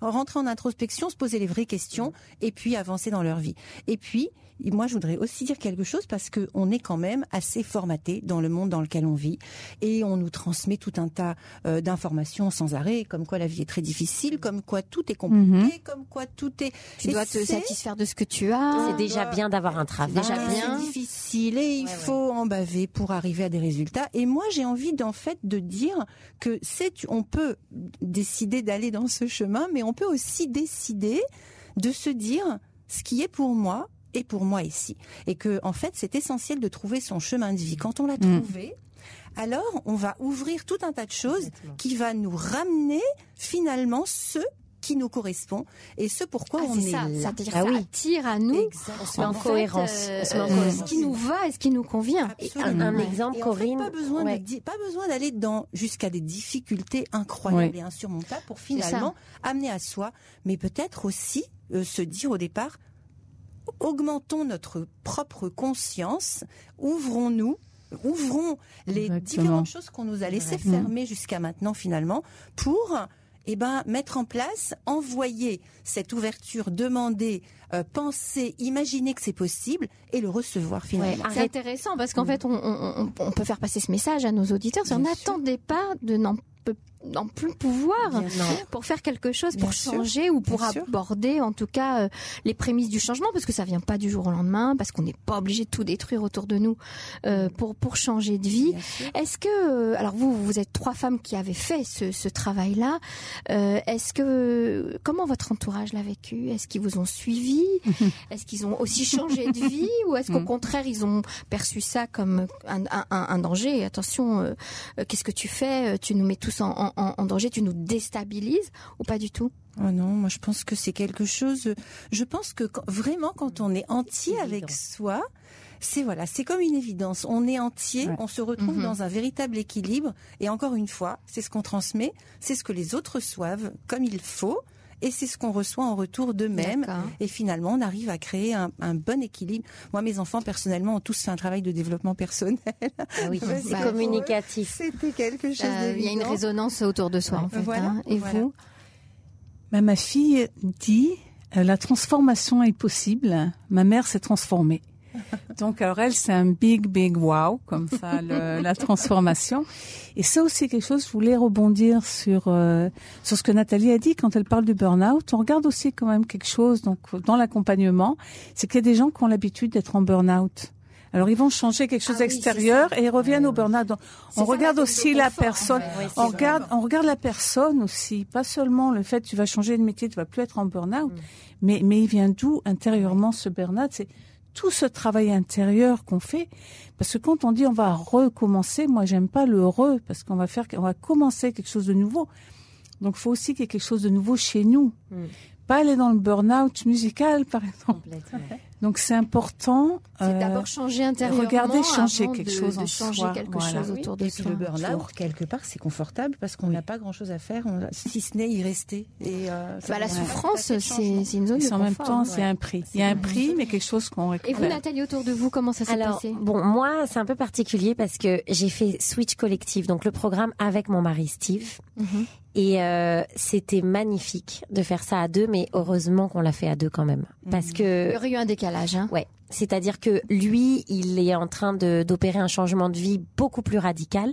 rentrer en introspection, se poser les vraies questions, et puis avancer dans leur vie. Et puis, moi, je voudrais aussi dire quelque chose parce que on est quand même assez formaté dans le monde dans lequel on vit, et on nous transmet tout un tas euh, d'informations sans arrêt, comme quoi la vie est très difficile, comme quoi tout est compliqué, comme quoi tout est. Tu Et dois te satisfaire de ce que tu as. C'est déjà bien d'avoir un travail. Déjà bien. C'est difficile et il Ouais, ouais. faut en baver pour arriver à des résultats. Et moi, j'ai envie d'en fait de dire que c'est, on peut décider d'aller dans ce chemin, mais on peut aussi décider de se dire ce qui est pour moi est pour moi ici. Et que, en fait, c'est essentiel de trouver son chemin de vie. Quand on l'a Mm. trouvé, alors on va ouvrir tout un tas de choses Exactement. qui va nous ramener finalement ce qui nous correspond et ce pourquoi Ah, on c'est est ça, là. c'est-à-dire Ah ça oui. attire à nous On se met en, en fait, cohérence. euh, On se met en cohérence. ce qui nous va et ce qui nous convient. Et un, un exemple, Et en fait, Corinne. pas besoin ouais. de di- pas besoin d'aller dans jusqu'à des difficultés incroyables et insurmontables pour finalement amener à soi, mais peut-être aussi euh, se dire au départ augmentons notre propre conscience, ouvrons-nous, ouvrons les Exactement. différentes choses qu'on nous a laissées fermer jusqu'à maintenant finalement pour eh ben, mettre en place, envoyer cette ouverture, demander, euh, penser, imaginer que c'est possible et le recevoir finalement. Ouais, C'est intéressant parce qu'en fait, on, on- on- on peut faire passer ce message à nos auditeurs. N'attendait pas de n'en n'en plus pouvoir pour faire quelque chose, Bien pour sûr. changer ou pour sûr. aborder en tout cas euh, les prémices du changement parce que ça vient pas du jour au lendemain, parce qu'on n'est pas obligé de tout détruire autour de nous euh, pour pour changer de vie. Est-ce que, euh, alors vous, vous êtes trois femmes qui avez fait ce, ce travail-là. Euh, Est-ce que, comment votre entourage l'a vécu? Est-ce qu'ils vous ont suivi? Est-ce qu'ils ont aussi changé de vie? Ou est-ce qu'au Mm. contraire, ils ont perçu ça comme un, un- un- danger? Attention, euh, qu'est-ce que tu fais? Tu nous mets tous en, en- en- en danger, tu nous déstabilises ou pas du tout? Oh non, moi je pense que c'est quelque chose. Je pense que quand- vraiment quand on est entier avec soi, c'est voilà, c'est comme une évidence. On est entier, Ouais. on se retrouve Mhm. dans un véritable équilibre. Et encore une fois, c'est ce qu'on transmet, c'est ce que les autres reçoivent comme il faut, et c'est ce qu'on reçoit en retour d'eux-mêmes. Et finalement, on arrive à créer un, un bon équilibre. Moi, mes enfants, personnellement, ont tous fait un travail de développement personnel. Ah oui, c'est bah, communicatif. C'était quelque chose Euh, Il y a une résonance autour de soi, en fait. Voilà, hein. Et voilà. vous Ben, ma fille dit euh, la transformation est possible. Ma mère s'est transformée. Donc alors elle c'est un big big wow comme ça le- la transformation. Et c'est aussi quelque chose je voulais rebondir sur euh, sur ce que Nathalie a dit. Quand elle parle du burn-out on regarde aussi quand même quelque chose donc dans l'accompagnement c'est qu'il y a des gens qui ont l'habitude d'être en burn-out. Alors ils vont changer quelque chose Ah oui, d'extérieur et ils reviennent au burn-out. On ça, regarde la aussi la confort, personne. En fait. On regarde, on regarde la personne aussi, pas seulement le fait que tu vas changer de métier, tu vas plus être en burn-out, Mm. mais mais il vient d'où intérieurement ce burn-out? C'est tout ce travail intérieur qu'on fait, parce que quand on dit on va recommencer, moi j'aime pas le re, parce qu'on va faire, on va commencer quelque chose de nouveau. Donc faut aussi qu'il y ait quelque chose de nouveau chez nous, Mm. pas aller dans le burn-out musical par exemple. Donc c'est important. C'est euh, d'abord changer intérieurement. regardez changer avant quelque de- chose de en changer soi, quelque voilà. chose autour de Et puis soi. le burn-out, quelque part, c'est confortable parce qu'on n'a pas grand-chose à faire, on- si ce n'est y rester. Et euh, Bah, la souffrance, c'est c'est une zone et de en même temps, hein. a un prix. Il y a un prix, mais quelque chose qu'on Et vous, récupère. Nathalie, autour de vous, comment ça s'est Alors, passé? bon, moi, c'est un peu particulier parce que j'ai fait Switch Collective, donc le programme avec mon mari Steve. Mhm. Et euh, c'était magnifique de faire ça à deux, mais heureusement qu'on l'a fait à deux quand même. Parce Il y que, aurait eu un décalage. Hein. ouais, c'est-à-dire que lui, il est en train de d'opérer un changement de vie beaucoup plus radical.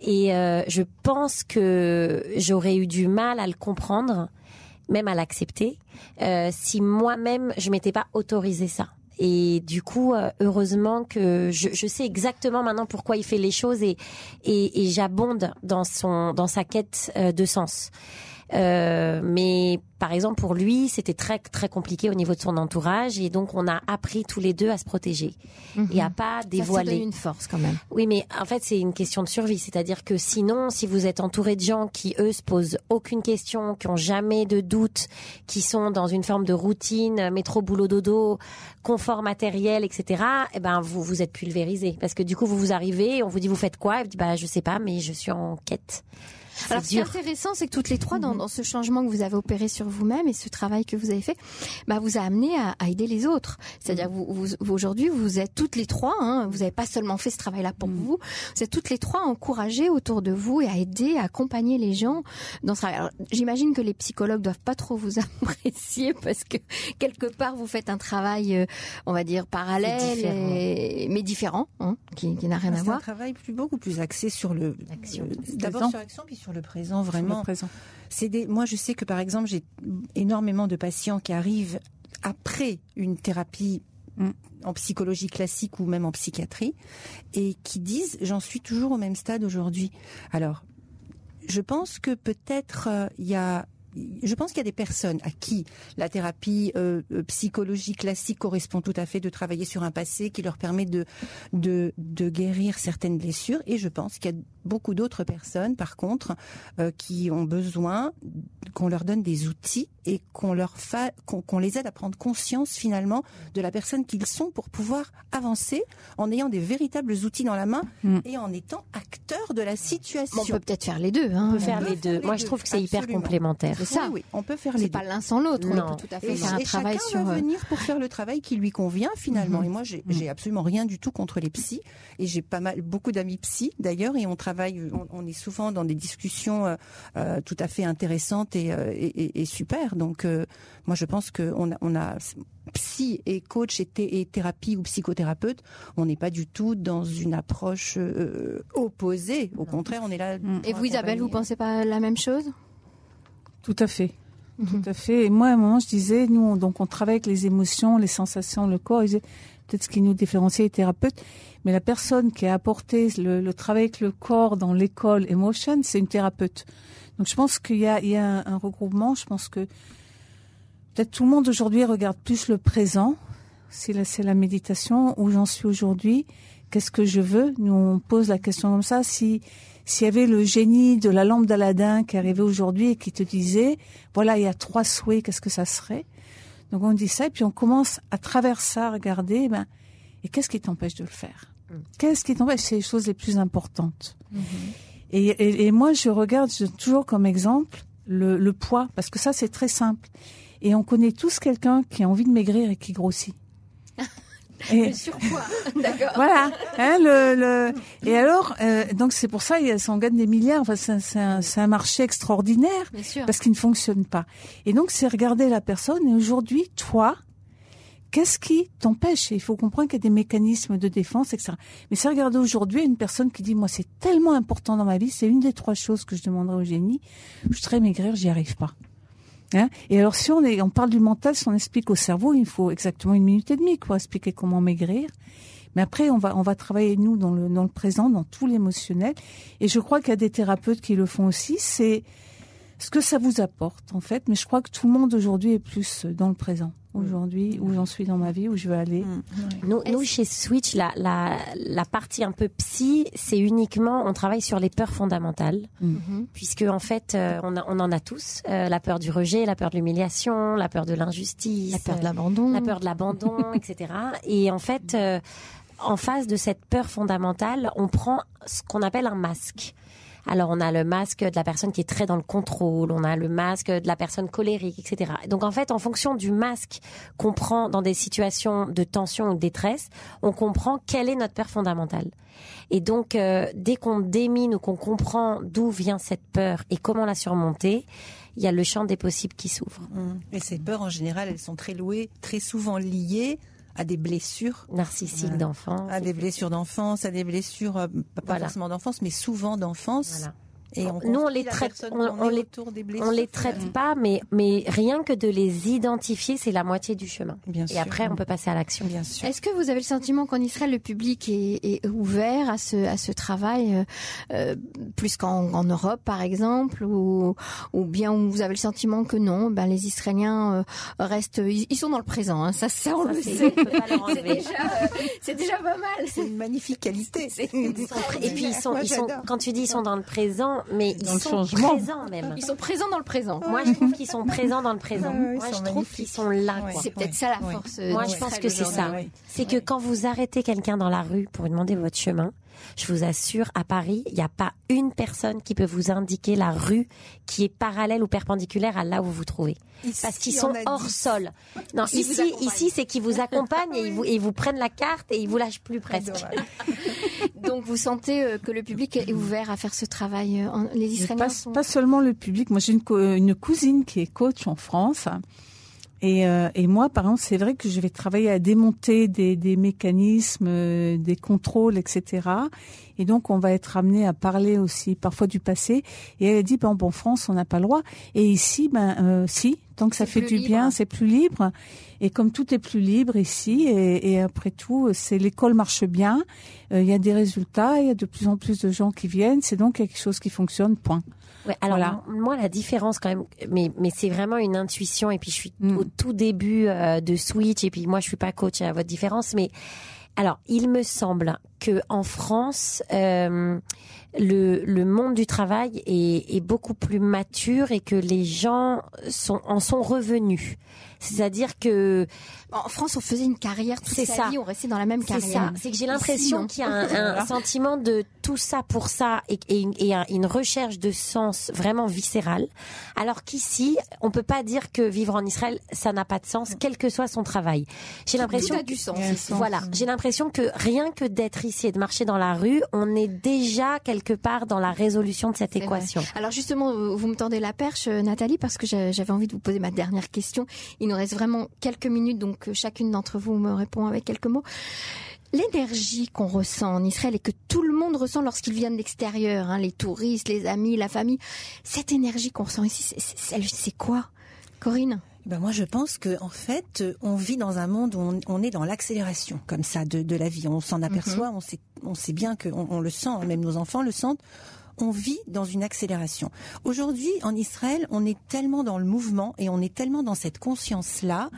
Et euh, je pense que j'aurais eu du mal à le comprendre, même à l'accepter, euh, si moi-même je m'étais pas autorisé ça. Et du coup, euh, heureusement que je, sais exactement maintenant pourquoi il fait les choses et et, et j'abonde dans son dans sa quête euh, de sens. Euh, mais par exemple pour lui, c'était très très compliqué au niveau de son entourage et donc on a appris tous les deux à se protéger et à pas. Ça, ça dévoiler. donne une force quand même. Oui, mais en fait, c'est une question de survie. C'est-à-dire que sinon, si vous êtes entouré de gens qui, eux, se posent aucune question, qui ont jamais de doute, qui sont dans une forme de routine, métro, boulot, dodo, confort matériel, etc., eh ben, vous, vous êtes pulvérisé. Parce que du coup, vous vous arrivez, on vous dit, vous faites quoi? Et vous dites, bah, je sais pas, mais je suis en quête. Alors, ce qui est intéressant, c'est que toutes les trois, dans, Mhm. dans ce changement que vous avez opéré sur vous-même et ce travail que vous avez fait, bah, vous a amené à, à aider les autres. C'est-à-dire, vous, vous, vous- aujourd'hui, vous êtes toutes les trois, hein, vous n'avez pas seulement fait ce travail-là pour Mhm. vous, vous êtes toutes les trois encouragées autour de vous et à aider, à accompagner les gens dans ce travail. Alors, j'imagine que les psychologues doivent pas trop vous apprécier parce que quelque part, vous faites un travail, euh, on va dire, parallèle, différent. et- mais différent, hein, qui, qui n'a rien à C'est un voir. travail plus, beaucoup plus axé sur le euh, d'abord sur l'action puis sur le présent Sur vraiment. le présent. C'est des, moi, je sais que par exemple, j'ai énormément de patients qui arrivent après une thérapie Mm. en psychologie classique ou même en psychiatrie et qui disent j'en suis toujours au même stade aujourd'hui. Alors, je pense que peut-être euh, il y a je pense qu'il y a des personnes à qui la thérapie euh, euh, psychologie classique correspond tout à fait de travailler sur un passé qui leur permet de, de, de guérir certaines blessures. Et je pense qu'il y a beaucoup d'autres personnes, par contre, euh, qui ont besoin qu'on leur donne des outils et qu'on leur fa... qu'on qu'on les aide à prendre conscience finalement de la personne qu'ils sont pour pouvoir avancer en ayant des véritables outils dans la main Mm. et en étant acteur de la situation. Bon, on peut peut-être faire les deux. Hein. On peut faire peut les faire deux. les Moi, deux, je trouve que c'est hyper complémentaire. C'est ça. Oui, oui, on peut faire C'est les pas deux. l'un sans l'autre. Non. On peut tout à fait Et, faire un et travail chacun sur. va euh, venir pour faire le travail qui lui convient finalement. Mhm. Et moi, j'ai j'ai absolument rien du tout contre les psys. Et j'ai pas mal, beaucoup d'amis psys d'ailleurs. Et on travaille, on, on est souvent dans des discussions euh, euh, tout à fait intéressantes et, euh, et, et- et super. Donc, euh, moi, je pense que on a, on a psy et coach et, thé- et thérapie ou psychothérapeute, on n'est pas du tout dans une approche euh, opposée. Au contraire, on est là. Mm. Et vous, Isabelle, vous pensez pas la même chose? Tout à fait. Mhm. Tout à fait. Et moi, à un moment, je disais, nous, on- donc, on travaille avec les émotions, les sensations, le corps. Peut-être ce qui nous différencie les thérapeutes, mais la personne qui a apporté le, le travail avec le corps dans l'école Emotion, c'est une thérapeute. Donc, je pense qu'il y a, il y a un, un regroupement. Je pense que peut-être tout le monde aujourd'hui regarde plus le présent. C'est la, c'est la méditation où j'en suis aujourd'hui? Qu'est-ce que je veux? Nous, on pose la question comme ça. Si s'il y avait le génie de la lampe d'Aladin qui arrivait aujourd'hui et qui te disait, voilà, il y a trois souhaits, qu'est-ce que ça serait? Donc on dit ça et puis on commence à travers ça à regarder, ben, et qu'est-ce qui t'empêche de le faire? Mm. Qu'est-ce qui t'empêche? C'est les choses les plus importantes. Et, et, et moi, je regarde je toujours comme exemple le, le poids, parce que ça, c'est très simple. Et on connaît tous quelqu'un qui a envie de maigrir et qui grossit. Et, surpoids. D'accord. voilà. Hein, le, le... Et alors, euh, donc c'est pour ça, il y a- ça en gagne des milliards. Enfin, c'est, c'est un, c'est un marché extraordinaire Bien sûr. parce qu'il ne fonctionne pas. Et donc, c'est regarder la personne. Et aujourd'hui, toi, qu'est-ce qui t'empêche? Il faut comprendre qu'il y a des mécanismes de défense, etc. Mais c'est regarder aujourd'hui une personne qui dit, moi, c'est tellement important dans ma vie, c'est une des trois choses que je demanderais au génie. Je voudrais maigrir, j'y arrive pas. Hein? Et alors, si on, est, on parle du mental, si on explique au cerveau, il faut exactement une minute et demie pour expliquer comment maigrir. Mais après, on va, on va travailler, nous, dans le, dans le présent, dans tout l'émotionnel. Et je crois qu'il y a des thérapeutes qui le font aussi. C'est ce que ça vous apporte, en fait. Mais je crois que tout le monde aujourd'hui est plus dans le présent. Aujourd'hui, où j'en suis dans ma vie, où je veux aller. Nous, nous, chez Switch, la, la, la partie un peu psy, c'est uniquement, on travaille sur les peurs fondamentales, Mhm. puisque en fait, euh, on, a- on en a tous. Euh, la peur du rejet, la peur de l'humiliation, la peur de l'injustice, La peur de euh, l'abandon. la peur de l'abandon, etc. Et en fait, euh, en face de cette peur fondamentale, on prend ce qu'on appelle un masque. Alors on a le masque de la personne qui est très dans le contrôle, on a le masque de la personne colérique, etc. Donc en fait, en fonction du masque qu'on prend dans des situations de tension ou de détresse, on comprend quelle est notre peur fondamentale. Et donc euh, dès qu'on démine ou qu'on comprend d'où vient cette peur et comment la surmonter, il y a le champ des possibles qui s'ouvre. Mm. Et ces peurs, en général, elles sont très louées, très souvent liées à des blessures, Narcissique Voilà. d'enfant. à des blessures d'enfance, à des blessures, euh, pas Voilà. forcément d'enfance, mais souvent d'enfance. Voilà. Et on Nous, on les traite- on- les- autour des blessures. On les traite pas, mais, mais rien que de les identifier, c'est la moitié du chemin. Bien Et sûr. après, on peut passer à l'action. Bien sûr. Est-ce que vous avez le sentiment qu'en Israël, le public est, est ouvert à ce, à ce travail euh, euh, plus qu'en en Europe, par exemple, ou, ou bien vous avez le sentiment que non, ben les Israéliens euh, restent, ils, ils sont dans le présent. Hein, ça, ça, on Ça, le c'est- sait. C'est déjà, euh, pas mal. C'est une magnifique qualité. Et puis ils sont, Moi, ils sont, j'adore. quand tu dis ils sont dans le présent, mais ils sont changement. présents même. Ils sont présents dans le présent. Moi, je trouve qu'ils sont présents dans le présent. Moi, je trouve qu'ils sont là. Ouais. C'est peut-être Ouais. ça la force. Moi, je pense que c'est ça. C'est que quand vous arrêtez quelqu'un dans la rue pour lui demander votre chemin, je vous assure, à Paris, il n'y a pas une personne qui peut vous indiquer la rue qui est parallèle ou perpendiculaire à là où vous vous trouvez. Parce qu'ils sont hors sol. Non, ici, ici, c'est qu'ils vous accompagnent et ils vous, et ils vous prennent la carte et ils vous lâchent plus presque. Donc vous sentez euh, que le public est ouvert à faire ce travail. euh, en- Les Israéliens Pas, sont... pas seulement le public. Moi, j'ai une, co- une cousine qui est coach en France. Et, euh, et moi, par exemple, c'est vrai que je vais travailler à démonter des, des mécanismes, euh, des contrôles, etc. Et donc, on va être amené à parler aussi parfois du passé. Et elle a dit, ben, en France, on n'a pas le droit. Et ici, ben, euh, si, tant que ça fait du libre. bien, c'est plus libre. Et comme tout est plus libre ici, et, et après tout, c'est l'école marche bien. euh, Il y a des résultats, il y a de plus en plus de gens qui viennent. C'est donc quelque chose qui fonctionne. Point. Ouais, alors Voilà. moi la différence quand même, mais mais c'est vraiment une intuition et puis je suis Mm. au tout début euh, de Switch et puis moi je suis pas coach à votre différence, mais alors il me semble que en France euh, le le monde du travail est, est beaucoup plus mature et que les gens sont en sont revenus. C'est-à-dire que En France, on faisait une carrière toute sa ça. vie, on restait dans la même C'est carrière. ça. C'est que j'ai l'impression qu'il y a un, un sentiment de tout ça pour ça et, et une, et un- une recherche de sens vraiment viscérale. Alors qu'ici, on peut pas dire que vivre en Israël, ça n'a pas de sens, quel que soit son travail. J'ai l'impression Tout a du sens. voilà, j'ai l'impression que rien que d'être ici et de marcher dans la rue, on est déjà quelque part dans la résolution de cette vrai. équation. Alors justement, vous me tendez la perche, euh, Nathalie, parce que j'a- j'avais envie de vous poser ma dernière question. Il nous reste vraiment quelques minutes, donc euh, chacune d'entre vous me répond avec quelques mots. L'énergie qu'on ressent en Israël et que tout le monde ressent lorsqu'il vient de l'extérieur, hein, les touristes, les amis, la famille, cette énergie qu'on ressent ici, c'est quoi? Corinne? Ben moi, je pense que en fait, euh, on vit dans un monde où on, on est dans l'accélération, comme ça, de, de la vie. On s'en aperçoit, on sait, on sait bien que on, on le sent, même nos enfants le sentent. On vit dans une accélération. Aujourd'hui, en Israël, on est tellement dans le mouvement et on est tellement dans cette conscience-là,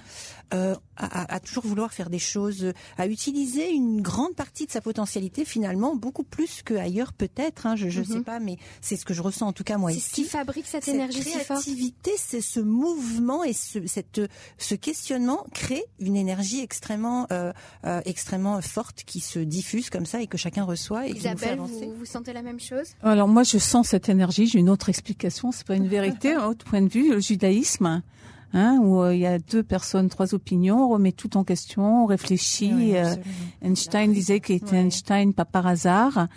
euh, à, à- à toujours vouloir faire des choses, à utiliser une grande partie de sa potentialité finalement, beaucoup plus qu'ailleurs peut-être. Hein, je ne sais pas, mais c'est ce que je ressens en tout cas moi C'est ici ce qui fabrique cette, cette énergie si forte créativité, c'est ce mouvement et ce, cette, ce questionnement crée une énergie extrêmement, euh, euh, extrêmement forte qui se diffuse comme ça et que chacun reçoit et qui nous fait Isabelle, avancer. vous, vous sentez la même chose? Alors moi, je sens cette énergie. J'ai une autre explication. C'est pas une vérité, un autre point de vue. Le judaïsme, hein, où euh, il y a deux personnes, trois opinions, on remet tout en question, on réfléchit. Oui, euh. Einstein disait qu'il était. Einstein pas par hasard.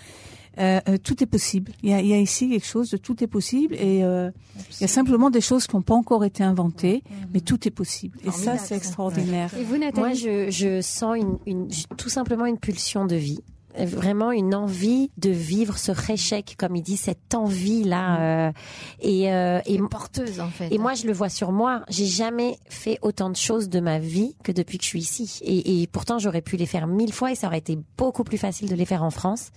Euh, euh, tout est possible. Il y, a, il y a ici quelque chose de tout est possible et euh, il y a simplement des choses qui n'ont pas encore été inventées, mais tout est possible. Et ça, c'est extraordinaire. Et vous, Nathalie Moi, je, je sens une, une, tout simplement une pulsion de vie. Vraiment une envie de vivre ce réchec, comme il dit, cette envie-là. euh, et, euh, et, porteuse en fait. et moi, je le vois sur moi. J'ai jamais fait autant de choses de ma vie que depuis que je suis ici. Et, et pourtant, j'aurais pu les faire mille fois et ça aurait été beaucoup plus facile de les faire en France.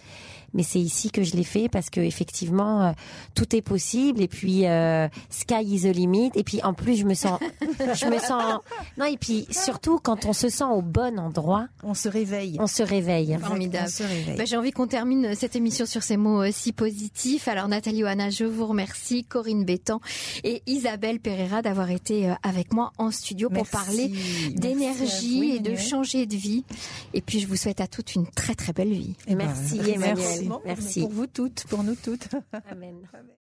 Mais c'est ici que je l'ai fait parce que effectivement, euh, tout est possible. Et puis, euh, sky is the limit. Et puis, en plus, je me sens, je me sens. Non, et puis surtout, quand on se sent au bon endroit, On se réveille. on se réveille. Formidable. On se réveille. Ben, J'ai envie qu'on termine cette émission sur ces mots euh, si positifs. Alors Nathalie Oana, je vous remercie, Corinne Bétan et Isabelle Pereira d'avoir été avec moi en studio pour Merci. parler d'énergie et de changer de vie. Et puis je vous souhaite à toutes une très très belle vie. Merci, Emmanuel. Merci. Merci. Pour vous toutes, pour nous toutes. Amen.